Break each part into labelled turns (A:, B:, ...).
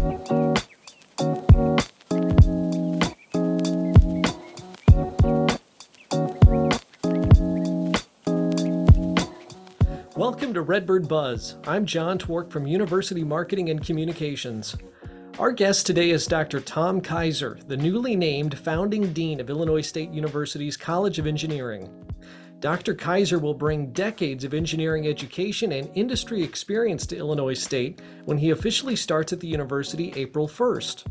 A: Welcome to Redbird Buzz. I'm John Twork from University Marketing and Communications. Our guest today is Dr. Tom Keyser, the newly named founding dean of Illinois State University's College of Engineering. Dr. Keyser will bring decades of engineering education and industry experience to Illinois State when he officially starts at the university April 1st.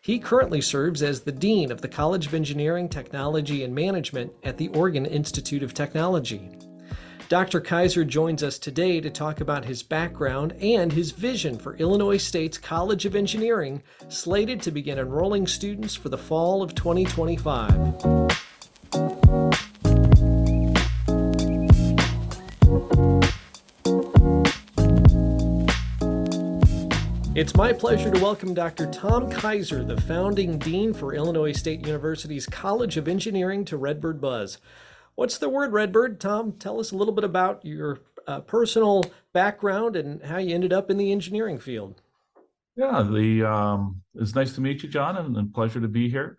A: He currently serves as the Dean of the College of Engineering, Technology, and Management at the Oregon Institute of Technology. Dr. Keyser joins us today to talk about his background and his vision for Illinois State's College of Engineering, slated to begin enrolling students for the fall of 2025. It's my pleasure to welcome Dr. Tom Keyser, the founding dean for Illinois State University's College of Engineering, to Redbird Buzz. What's the word, Redbird? Tom, tell us a little bit about your uh, personal background and how you ended up in the engineering field.
B: Yeah, the um, it's nice to meet you, John, and, pleasure to be here.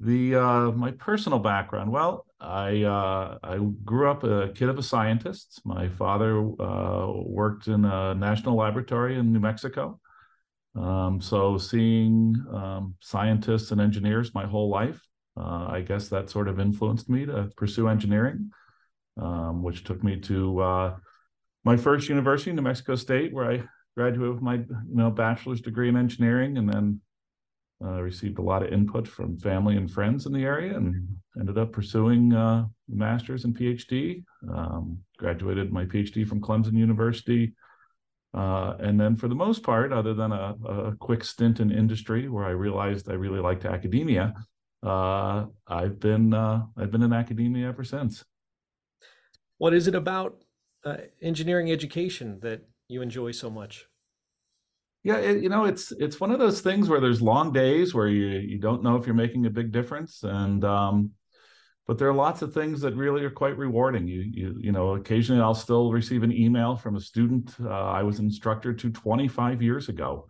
B: The uh, my personal background. Well, I uh, I grew up a kid of a scientist. My father uh, worked in a national laboratory in New Mexico, um, so seeing um, scientists and engineers my whole life, uh, I guess that sort of influenced me to pursue engineering, um, which took me to uh, my first university, New Mexico State, where I graduated with my you know bachelor's degree in engineering, and then uh, received a lot of input from family and friends in the area, and ended up pursuing uh, master's and PhD. Um, graduated my PhD from Clemson University uh, and then for the most part, other than a, a, quick stint in industry where I realized I really liked academia, uh, I've been uh, I've been in academia ever since.
A: What is it about uh, engineering education that you enjoy so much?
B: Yeah, it, you know, it's it's one of those things where there's long days where you you don't know if you're making a big difference, and um, but there are lots of things that really are quite rewarding. You you you know, occasionally I'll still receive an email from a student uh, I was instructor to 25 years ago,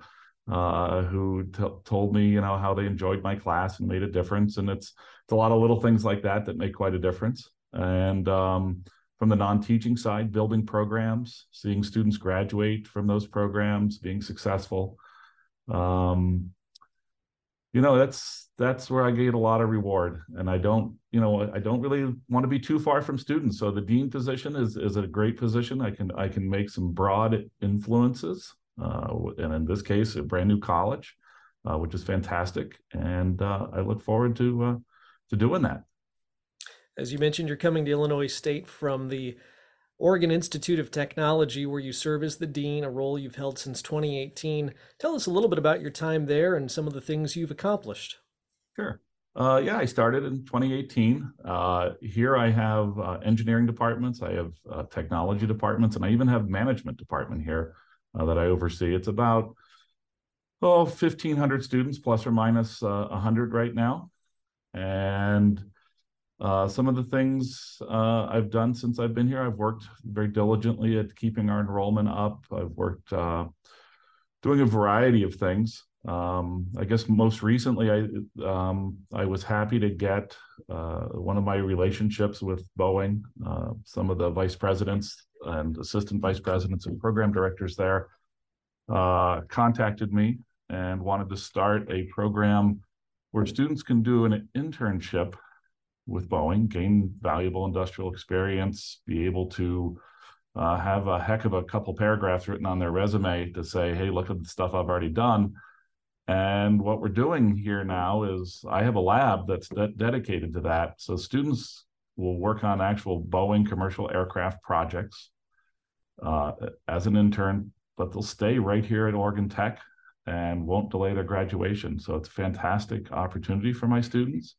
B: uh, who t- told me you know how they enjoyed my class and made a difference. And it's it's a lot of little things like that that make quite a difference. And um, from the non-teaching side, building programs, seeing students graduate from those programs, being successful. Um, you know that's that's where i get a lot of reward. And i don't you know i don't really want to be too far from students. So the dean position is is a great position. I can i can make some broad influences uh, and in this case a brand new college uh, which is fantastic. And uh, i look forward to uh, to doing that.
A: As you mentioned you're coming to illinois state from the Oregon Institute of Technology, where you serve as the dean, a role you've held since 2018. Tell us a little bit about your time there and some of the things you've accomplished.
B: Sure. Uh, yeah, I started in 2018. Uh, here I have uh, engineering departments, I have uh, technology departments, and I even have management department here uh, that I oversee. It's about oh 1,500 students plus or minus 100 uh, right now, and uh, some of the things uh, I've done since I've been here, I've worked very diligently at keeping our enrollment up. I've worked uh, doing a variety of things. Um, I guess most recently, I um, I was happy to get uh, one of my relationships with Boeing. Uh, some of the vice presidents and assistant vice presidents and program directors there uh, contacted me and wanted to start a program where students can do an internship with Boeing, gain valuable industrial experience, be able to uh, have a heck of a couple paragraphs written on their resume to say, hey, look at the stuff I've already done. And what we're doing here now is I have a lab that's de- dedicated to that. So students will work on actual Boeing commercial aircraft projects uh, as an intern, but they'll stay right here at Oregon Tech and won't delay their graduation. So it's a fantastic opportunity for my students.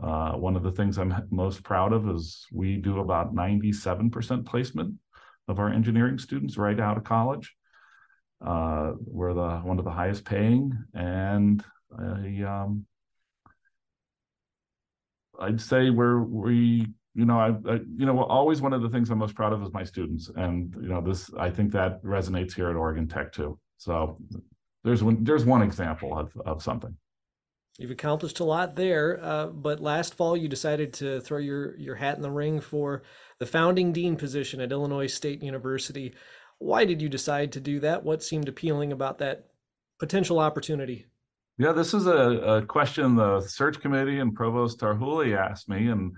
B: Uh, one of the things I'm most proud of is we do about 97% placement of our engineering students right out of college. Uh, we're the one of the highest paying, and I, um, I'd say we're we you know I, I, you know always one of the things I'm most proud of is my students, and you know this I think that resonates here at Oregon Tech too. So there's one there's one example of of something.
A: You've accomplished a lot there, uh, but last fall you decided to throw your your hat in the ring for the founding dean position at Illinois State University. Why did you decide to do that? What seemed appealing about that potential opportunity?
B: Yeah, this is a, a question the search committee and Provost Tarhule asked me, and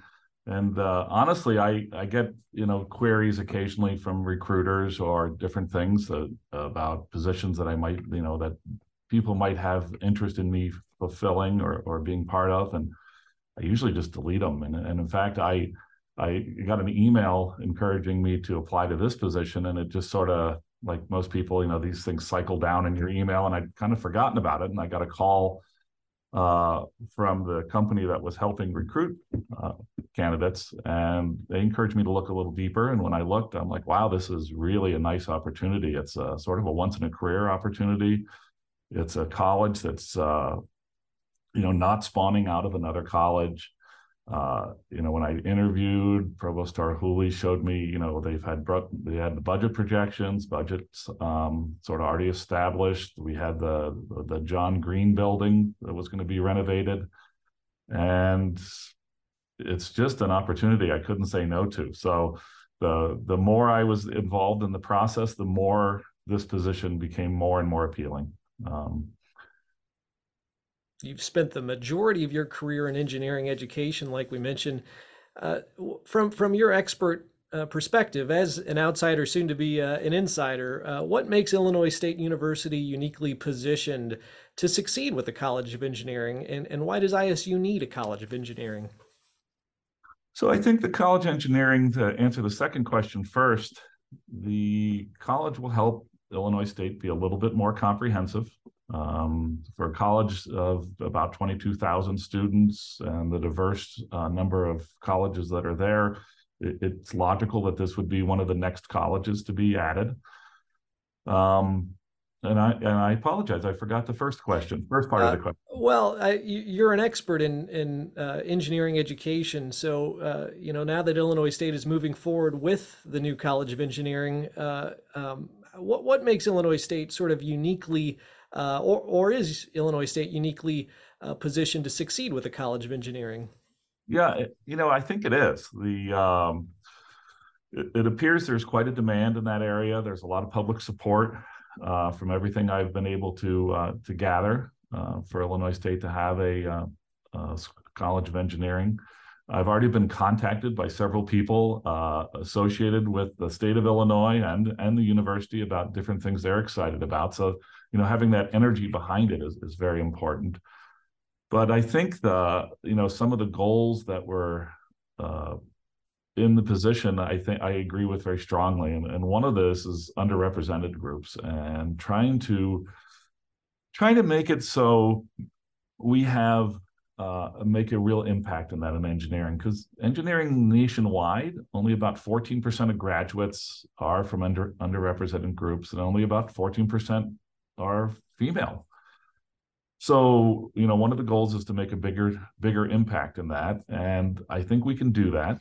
B: and uh, honestly, I I get you know queries occasionally from recruiters or different things uh, about positions that I might you know that people might have interest in me fulfilling or or being part of, and I usually just delete them. And and in fact, I I got an email encouraging me to apply to this position, and it just sort of like most people, you know, these things cycle down in your email, and I'd kind of forgotten about it, and I got a call uh, from the company that was helping recruit uh, candidates, and they encouraged me to look a little deeper. And when I looked, I'm like, wow, this is really a nice opportunity. It's a, sort of a once in a career opportunity. It's a college that's uh, you know not spawning out of another college uh, you know, when I interviewed, Provost Tarhule showed me, you know, they've had they had the budget projections, budgets um, sort of already established. We had the the John Green building that was going to be renovated, and it's just an opportunity I couldn't say no to. So the the more I was involved in the process, the more this position became more and more appealing. Um,
A: you've spent the majority of your career in engineering education, like we mentioned. Uh, from from your expert uh, perspective, as an outsider, soon to be uh, an insider, uh, what makes Illinois State University uniquely positioned to succeed with the College of Engineering, and, and why does ISU need a College of Engineering?
B: So I think the College of Engineering, to answer the second question first, the college will help Illinois State be a little bit more comprehensive. Um, for a college of about 22,000 students and the diverse uh, number of colleges that are there, it, it's logical that this would be one of the next colleges to be added. Um, and I and I apologize. I forgot the first question. First part uh, of the uh, question.
A: Well, I, you're an expert in in uh, engineering education, so uh, you know now that Illinois State is moving forward with the new College of Engineering, uh, um, what what makes Illinois State sort of uniquely uh, or, or is Illinois State uniquely uh, positioned to succeed with the College of Engineering?
B: Yeah, you know, I think it is. The um, it, it, appears there's quite a demand in that area. There's a lot of public support uh, from everything I've been able to uh, to gather uh, for Illinois State to have a uh, College of Engineering. I've already been contacted by several people uh, associated with the state of Illinois and and the university about different things they're excited about. So you know having that energy behind it is, is very important but i think the you know some of the goals that were uh, in the position i think i agree with very strongly and, and one of this is underrepresented groups and trying to trying to make it so we have uh, make a real impact in that in engineering because engineering nationwide only about 14% of graduates are from under underrepresented groups and only about 14% are female. So, you know, one of the goals is to make a bigger, bigger impact in that. And I think we can do that.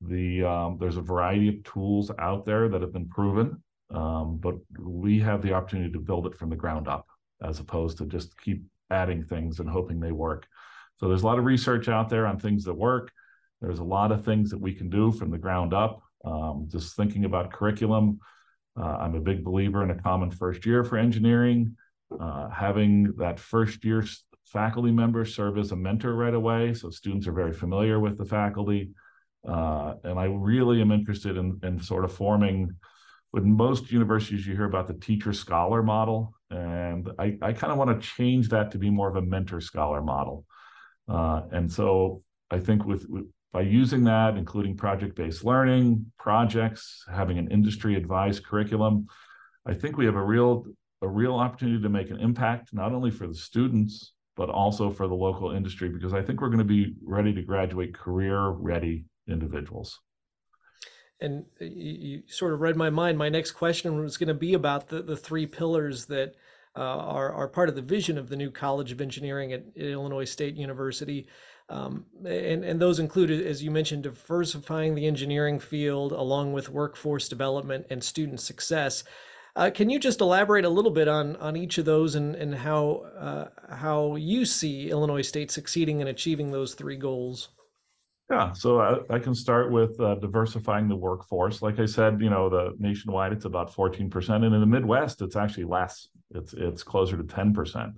B: The um, there's a variety of tools out there that have been proven, um, but we have the opportunity to build it from the ground up as opposed to just keep adding things and hoping they work. So there's a lot of research out there on things that work. There's a lot of things that we can do from the ground up. Um, just thinking about curriculum, uh, I'm a big believer in a common first year for engineering. Uh, having that first year faculty member serve as a mentor right away, so students are very familiar with the faculty. Uh, and I really am interested in, in sort of forming. With most universities, you hear about the teacher scholar model, and I, I kind of want to change that to be more of a mentor scholar model. Uh, and so I think with, with by using that, including project-based learning, projects, having an industry-advised curriculum, I think we have a real a real opportunity to make an impact not only for the students but also for the local industry because I think we're going to be ready to graduate career-ready individuals.
A: And you, sort of read my mind. My next question was going to be about the, the three pillars that uh, are, are part of the vision of the new College of Engineering at Illinois State University. Um, and, and those included, as you mentioned, diversifying the engineering field along with workforce development and student success. Uh, can you just elaborate a little bit on on each of those and and how uh, how you see Illinois State succeeding in achieving those three goals?
B: Yeah, so I, I can start with uh, diversifying the workforce. Like I said, you know, the nationwide it's about 14%, and in the Midwest it's actually less. It's it's closer to 10%.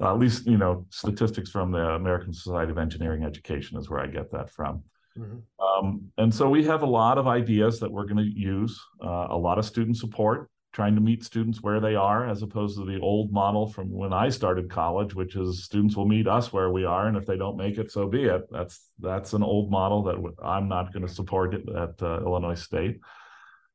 B: Uh, at least, you know, statistics from the American Society of Engineering Education is where I get that from. Mm-hmm. Um, and so we have a lot of ideas that we're going to use, uh, a lot of student support, trying to meet students where they are, as opposed to the old model from when I started college, which is students will meet us where we are, and if they don't make it, so be it. That's that's an old model that I'm not going to support at uh, Illinois State.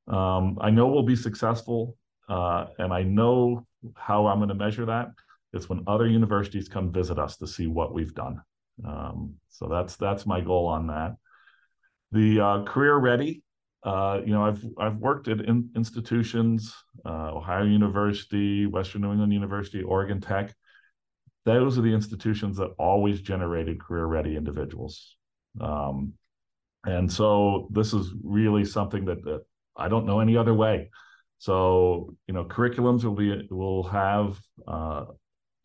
B: Um, I know we'll be successful, uh, and I know how I'm going to measure that. It's when other universities come visit us to see what we've done. Um, so that's that's my goal on that. The uh, career ready, uh, you know, I've I've worked at in, institutions, uh, Ohio University, Western New England University, Oregon Tech. Those are the institutions that always generated career ready individuals. Um, and so this is really something that, that I don't know any other way. So you know, curriculums will be will have uh,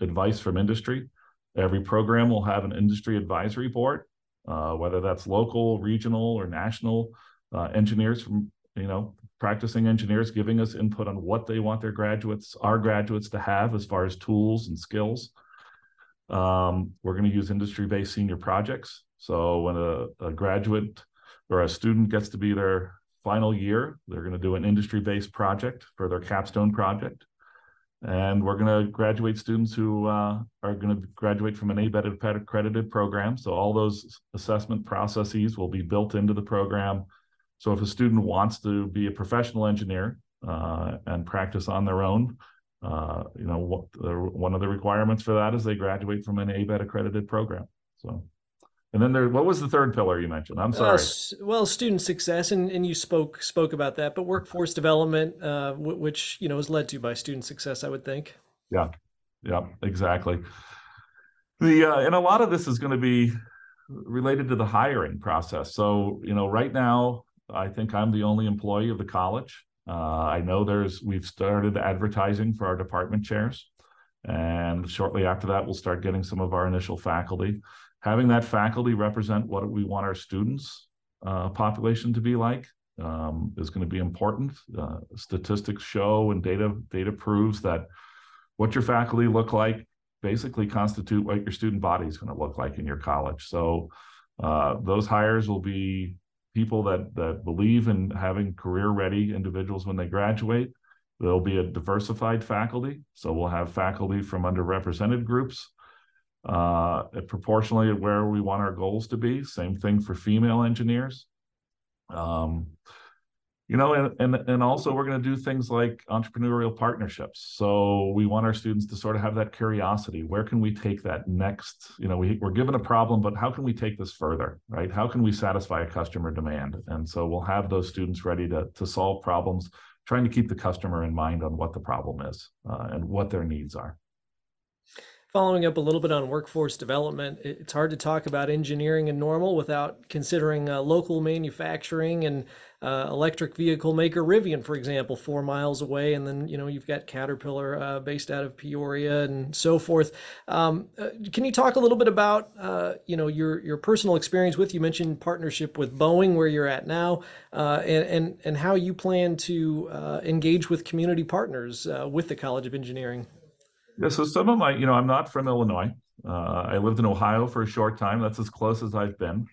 B: advice from industry. Every program will have an industry advisory board uh, whether that's local, regional, or national uh, engineers from you know practicing engineers giving us input on what they want their graduates, our graduates, to have as far as tools and skills. Um, we're going to use industry-based senior projects. So when a, a graduate or a student gets to be their final year, they're going to do an industry-based project for their capstone project and we're going to graduate students who uh, are going to graduate from an ABET accredited program. So all those assessment processes will be built into the program. So if a student wants to be a professional engineer uh, and practice on their own, uh, you know, what, one of the requirements for that is they graduate from an ABET accredited program. So and then there, what was the third pillar you mentioned? I'm sorry.
A: Well, student success, and, and you spoke spoke about that, but workforce development, uh, w- which you know is led to by student success, I would think.
B: Yeah, yeah, exactly. The uh, and a lot of this is going to be related to the hiring process. So you know, right now, I think I'm the only employee of the college. Uh, I know there's we've started advertising for our department chairs, and shortly after that, we'll start getting some of our initial faculty having that faculty represent what we want our students uh, population to be like um, is going to be important. Uh, statistics show and data data proves that what your faculty look like basically constitute what your student body is going to look like in your college. So uh, those hires will be people that that believe in having career ready individuals when they graduate. There'll be a diversified faculty, so we'll have faculty from underrepresented groups uh, proportionally where we want our goals to be. Same thing for female engineers. Um, you know, and, and and also we're going to do things like entrepreneurial partnerships. So we want our students to sort of have that curiosity. Where can we take that next? You know, we, we're given a problem, but how can we take this further, right? How can we satisfy a customer demand? And so we'll have those students ready to to solve problems, trying to keep the customer in mind on what the problem is uh, and what their needs are
A: following up a little bit on workforce development, it's hard to talk about engineering and Normal without considering uh, local manufacturing and uh, electric vehicle maker Rivian, for example, four miles away, and then you know you've got Caterpillar uh, based out of Peoria and so forth. Um, uh, can you talk a little bit about uh, you know your your personal experience with? You mentioned partnership with Boeing, where you're at now, uh, and and and how you plan to engage with community partners with the College of Engineering.
B: Yeah, so some of my, you know, I'm not from Illinois. Uh, I lived in Ohio for a short time. That's as close as I've been.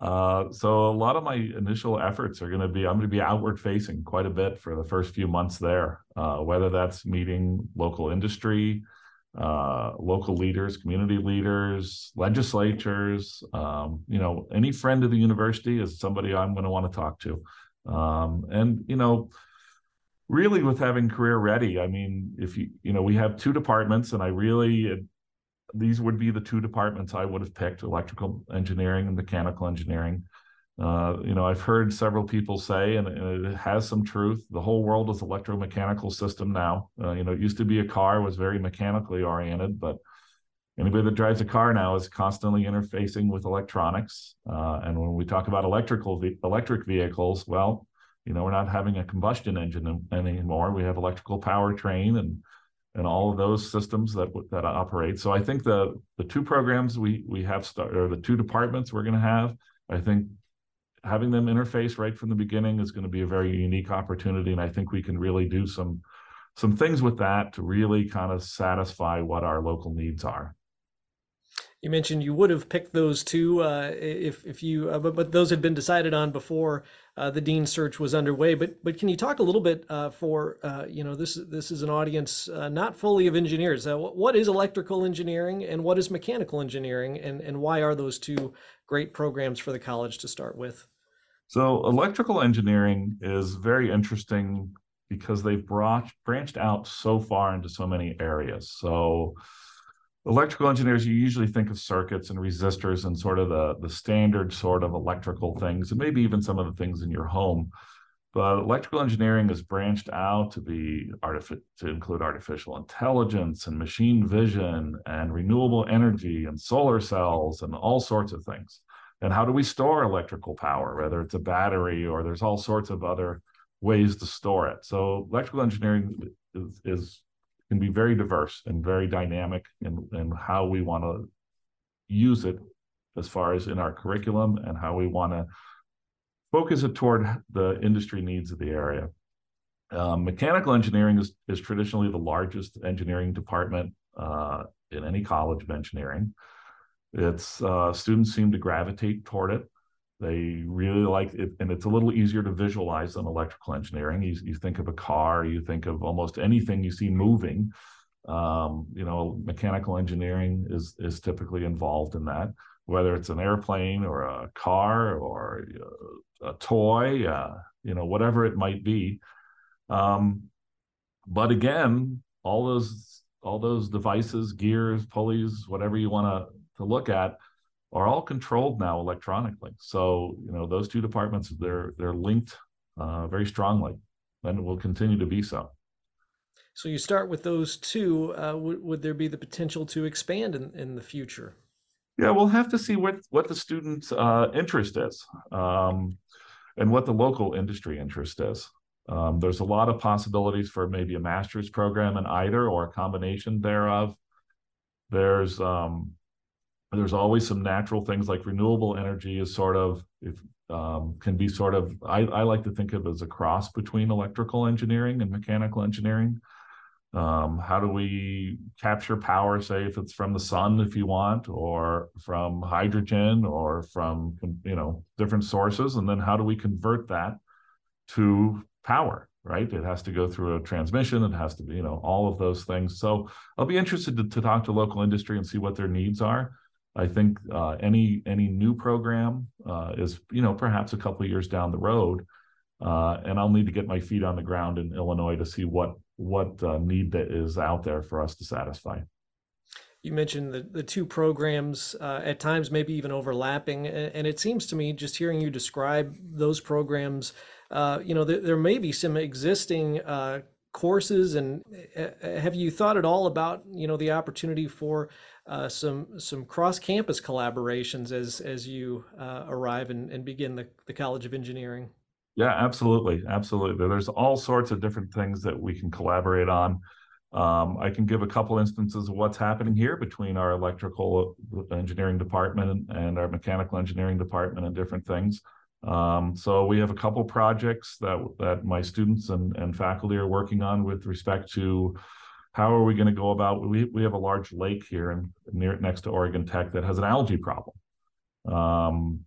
B: Uh, so a lot of my initial efforts are going to be I'm going to be outward facing quite a bit for the first few months there. Uh, whether that's meeting local industry, uh, local leaders, community leaders, legislatures, um, you know, any friend of the university is somebody I'm going to want to talk to. Um, and you know, really with having career ready i mean if you you know we have two departments and i really these would be the two departments i would have picked electrical engineering and mechanical engineering. Uh, you know i've heard several people say and, and, it has some truth the whole world is electromechanical system now. Uh, you know it used to be a car was very mechanically oriented but anybody that drives a car now is constantly interfacing with electronics. Uh, and when we talk about electrical electric vehicles well You know, we're not having a combustion engine anymore. We have electrical powertrain and and all of those systems that that operate. So I think the the two programs we we have start or the two departments we're going to have, I think having them interface right from the beginning is going to be a very unique opportunity, and I think we can really do some some things with that to really kind of satisfy what our local needs are.
A: You mentioned you would have picked those two uh, if if you, uh, but but those had been decided on before uh, the dean search was underway. But but can you talk a little bit uh, for uh, you know this this is an audience uh, not fully of engineers. what is electrical engineering and what is mechanical engineering, and and why are those two great programs for the college to start with?
B: So electrical engineering is very interesting because they've brought branched out so far into so many areas. So electrical engineers, you usually think of circuits and resistors and sort of the, the standard sort of electrical things, and maybe even some of the things in your home. But electrical engineering is branched out to be to include artificial intelligence and machine vision and renewable energy and solar cells and all sorts of things. And how do we store electrical power, whether it's a battery or there's all sorts of other ways to store it. So electrical engineering is, is very diverse and very dynamic in, in how we want to use it as far as in our curriculum and how we want to focus it toward the industry needs of the area. Um, mechanical engineering is, is traditionally the largest engineering department uh, in any college of engineering. Its uh, students seem to gravitate toward it. They really like it, and it's a little easier to visualize than electrical engineering. You, you think of a car, you think of almost anything you see moving. Um, you know, mechanical engineering is is typically involved in that, whether it's an airplane or a car or a, a toy, uh, you know, whatever it might be. Um, but again, all those all those devices, gears, pulleys, whatever you want to to look at, are all controlled now electronically. So you know those two departments they're they're linked uh, very strongly, and will continue to be so.
A: So you start with those two. Uh, w- would there be the potential to expand in, in the future?
B: Yeah, we'll have to see what what the students' uh, interest is, um, and what the local industry interest is. Um, there's a lot of possibilities for maybe a master's program in either or a combination thereof. There's um, there's always some natural things like renewable energy is sort of if um, can be sort of I, I like to think of as a cross between electrical engineering and mechanical engineering. Um, how do we capture power say if it's from the sun if you want or from hydrogen or from you know different sources? And then how do we convert that to power right? It has to go through a transmission. It has to be you know all of those things. So i'll be interested to, to talk to local industry and see what their needs are I think uh, any any new program uh, is you know perhaps a couple of years down the road, uh, and I'll need to get my feet on the ground in Illinois to see what what uh, need that is out there for us to satisfy.
A: You mentioned the, the two programs uh, at times maybe even overlapping, and it seems to me just hearing you describe those programs, uh, you know, there, there, may be some existing courses, and have you thought at all about you know the opportunity for uh, some some cross campus collaborations as as you uh, arrive and, and begin the, the College of Engineering.
B: Yeah, absolutely, absolutely. There's all sorts of different things that we can collaborate on. Um, I can give a couple instances of what's happening here between our electrical engineering department and our mechanical engineering department and different things. Um, so we have a couple projects that that my students and, and faculty are working on with respect to how are we going to go about we, we have a large lake here and near next to oregon tech that has an algae problem um,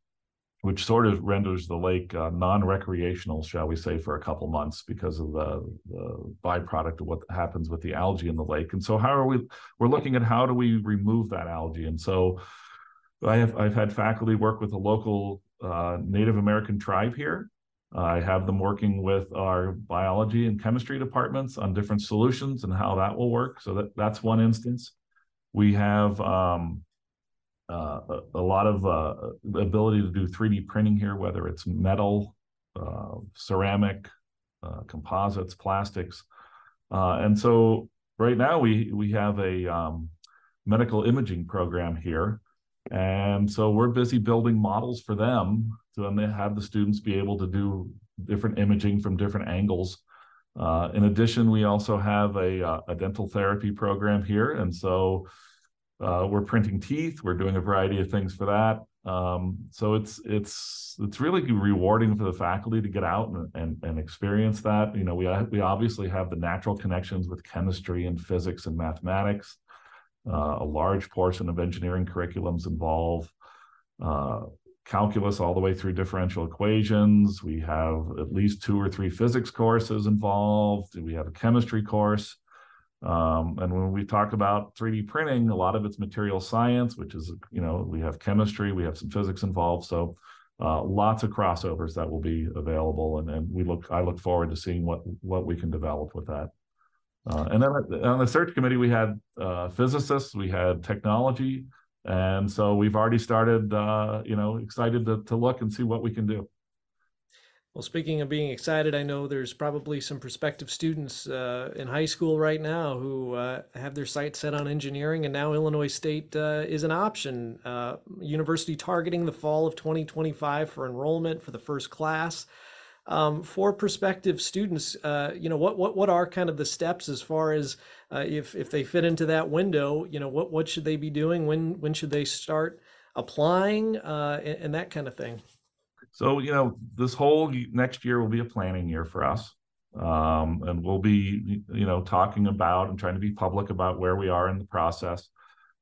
B: which sort of renders the lake uh, non-recreational shall we say for a couple months because of the, the byproduct of what happens with the algae in the lake. And so how are we we're looking at how do we remove that algae. And so i have i've had faculty work with a local uh, native american tribe here I have them working with our biology and chemistry departments on different solutions and how that will work. So that, that's one instance. We have um, uh, a, lot of uh, ability to do 3D printing here, whether it's metal, uh, ceramic, uh, composites, plastics. Uh, and so right now we, we have a um, medical imaging program here and so we're busy building models for them to then have the students be able to do different imaging from different angles. Uh, in addition, we also have a, uh, a dental therapy program here. And so uh, we're printing teeth. We're doing a variety of things for that. Um, so it's it's it's really rewarding for the faculty to get out and, and, and experience that. You know, we we obviously have the natural connections with chemistry and physics and mathematics. Uh, a large portion of engineering curriculums involve uh, calculus all the way through differential equations. We have at least two or three physics courses involved. We have a chemistry course. Um, and when we talk about 3D printing, a lot of it's material science, which is, you know, we have chemistry, we have some physics involved. So uh, lots of crossovers that will be available. And, and we look, I look forward to seeing what, what we can develop with that. Uh, and then on the search committee, we had uh, physicists, we had technology, and so we've already started, uh, you know, excited to, to look and see what we can do.
A: Well, speaking of being excited, I know there's probably some prospective students uh, in high school right now who uh, have their sights set on engineering, and now Illinois State uh, is an option. University targeting the fall of 2025 for enrollment for the first class. Um, for prospective students, uh, you know, what, what what are kind of the steps as far as uh, if if they fit into that window? You know, what what should they be doing? When when should they start applying and, and that kind of thing?
B: So, you know, this whole next year will be a planning year for us. Um, and we'll be, you know, talking about and trying to be public about where we are in the process.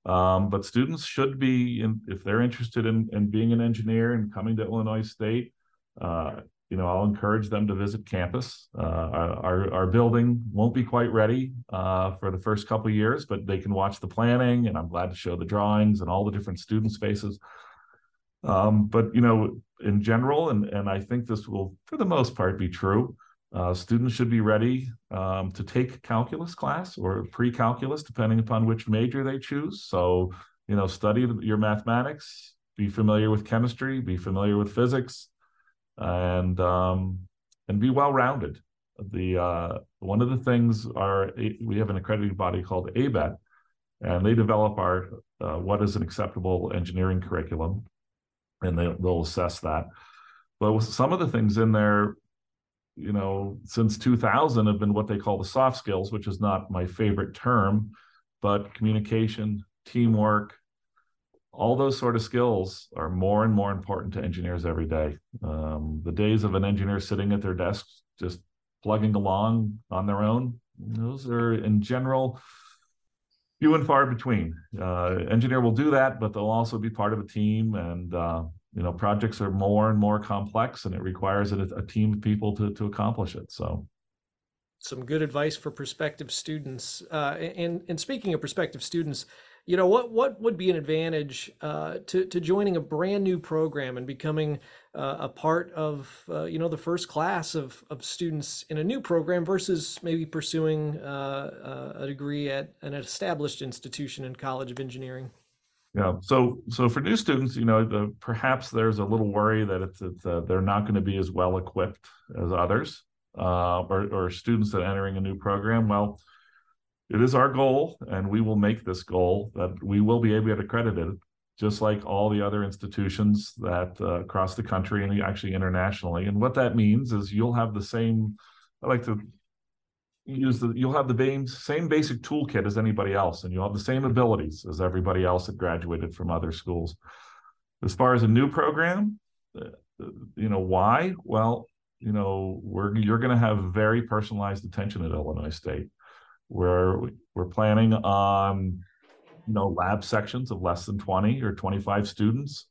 B: Um, but students should be, in, if they're interested in, in being an engineer and coming to Illinois State, uh, you know, I'll encourage them to visit campus. Uh, our, our building won't be quite ready uh, for the first couple years, but they can watch the planning, and I'm glad to show the drawings and all the different student spaces. Um, but you know, in general, and and I think this will, for the most part, be true. Uh, students should be ready um, to take calculus class or pre-calculus, depending upon which major they choose. So, you know, study your mathematics, be familiar with chemistry, be familiar with physics, and um, and be well-rounded. The uh, one of the things are we have an accredited body called ABET, and they develop our uh, what is an acceptable engineering curriculum and they, they'll assess that. But some of the things in there, you know, since 2000 have been what they call the soft skills, which is not my favorite term, but communication, teamwork, all those sort of skills are more and more important to engineers every day. Um, the days of an engineer sitting at their desk just plugging along on their own, those are in general few and far between. Uh, engineer will do that, but they'll also be part of a team, and uh, you know projects are more and more complex, and it requires a, a, team of people to to accomplish it. So,
A: some good advice for prospective students. Uh, and and speaking of prospective students, you know what what would be an advantage uh, to to joining a brand new program and becoming uh, a part of uh, you know the first class of of students in a new program versus maybe pursuing uh, uh, a degree at an established institution in College of Engineering.
B: Yeah. So so for new students, you know, the, perhaps there's a little worry that it's, it's uh, they're not going to be as well equipped as others, or or students that are entering a new program. Well it is our goal, and we will make this goal that we will be able to accredit it, just like all the other institutions that uh, across the country and actually internationally. And what that means is you'll have the same. I like to use the you'll have the same basic toolkit as anybody else, and you'll have the same abilities as everybody else that graduated from other schools. As far as a new program, uh, you know why? Well, you know we're you're going to have very personalized attention at Illinois State we're we're planning on you know lab sections of less than 20 or 25 students.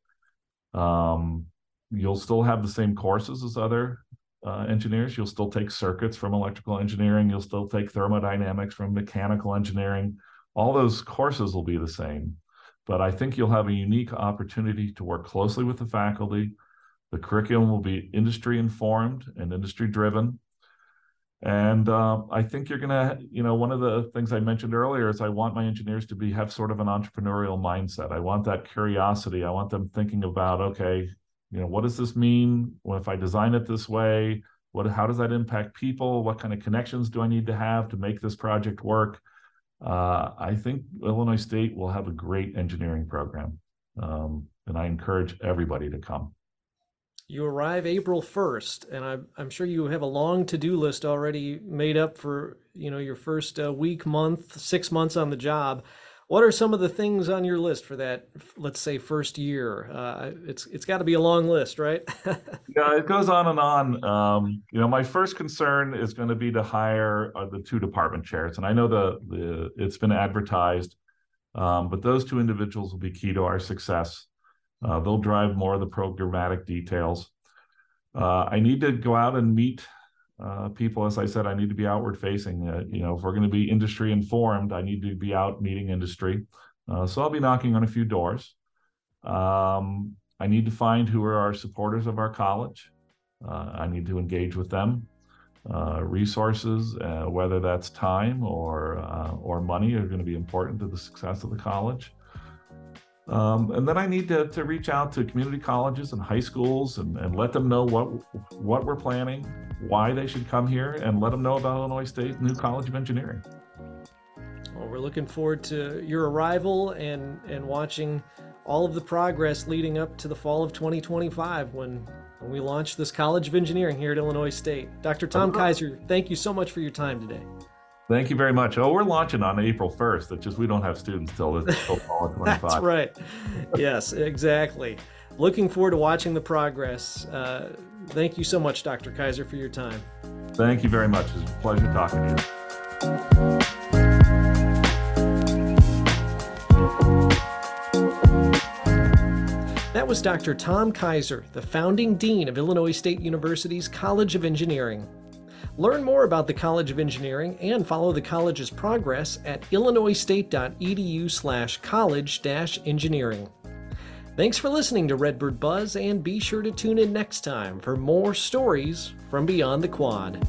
B: Um, you'll still have the same courses as other uh, engineers. You'll still take circuits from electrical engineering. You'll still take thermodynamics from mechanical engineering. All those courses will be the same, but I think you'll have a unique opportunity to work closely with the faculty. The curriculum will be industry informed and industry driven. And uh, I think you're gonna, you know, one of the things I mentioned earlier is I want my engineers to be have sort of an entrepreneurial mindset. I want that curiosity. I want them thinking about, okay, you know, what does this mean? If I design it this way, what, how does that impact people? What kind of connections do I need to have to make this project work? Uh, I think Illinois State will have a great engineering program, um, and I encourage everybody to come.
A: You arrive April 1st, and I'm, I'm sure you have a long to-do list already made up for, you know, your first uh, week, month, six months on the job. What are some of the things on your list for that, let's say, first year? Uh, it's it's got to be a long list, right?
B: yeah, it goes on and on. Um, you know, my first concern is going to be to hire uh, the two department chairs, and I know the the it's been advertised, um, but those two individuals will be key to our success. Uh, they'll drive more of the programmatic details. Uh, I need to go out and meet uh, people. As I said, I need to be outward facing. Uh, you know, if we're going to be industry informed, I need to be out meeting industry. Uh, so I'll be knocking on a few doors. Um, I need to find who are our supporters of our college. Uh, I need to engage with them. resources, whether that's time or or money, are going to be important to the success of the college. Um, and then I need to, to reach out to community colleges and high schools and, and let them know what what we're planning, why they should come here, and let them know about Illinois State New College of Engineering.
A: Well, we're looking forward to your arrival and and watching all of the progress leading up to the fall of 2025 when when we launch this College of Engineering here at Illinois State. Dr. Tom Keyser, thank you so much for your time today.
B: Thank you very much. Oh, we're launching on April 1st. It's just we don't have students till, till fall of 25.
A: That's right. yes, exactly. Looking forward to watching the progress. Uh, thank you so much, Dr. Keyser, for your time.
B: Thank you very much. It's a pleasure talking to you.
A: That was Dr. Tom Keyser, the founding dean of Illinois State University's College of Engineering. Learn more about the College of Engineering and follow the college's progress at illinoisstate.edu slash college engineering. Thanks for listening to Redbird Buzz, and be sure to tune in next time for more stories from beyond the quad.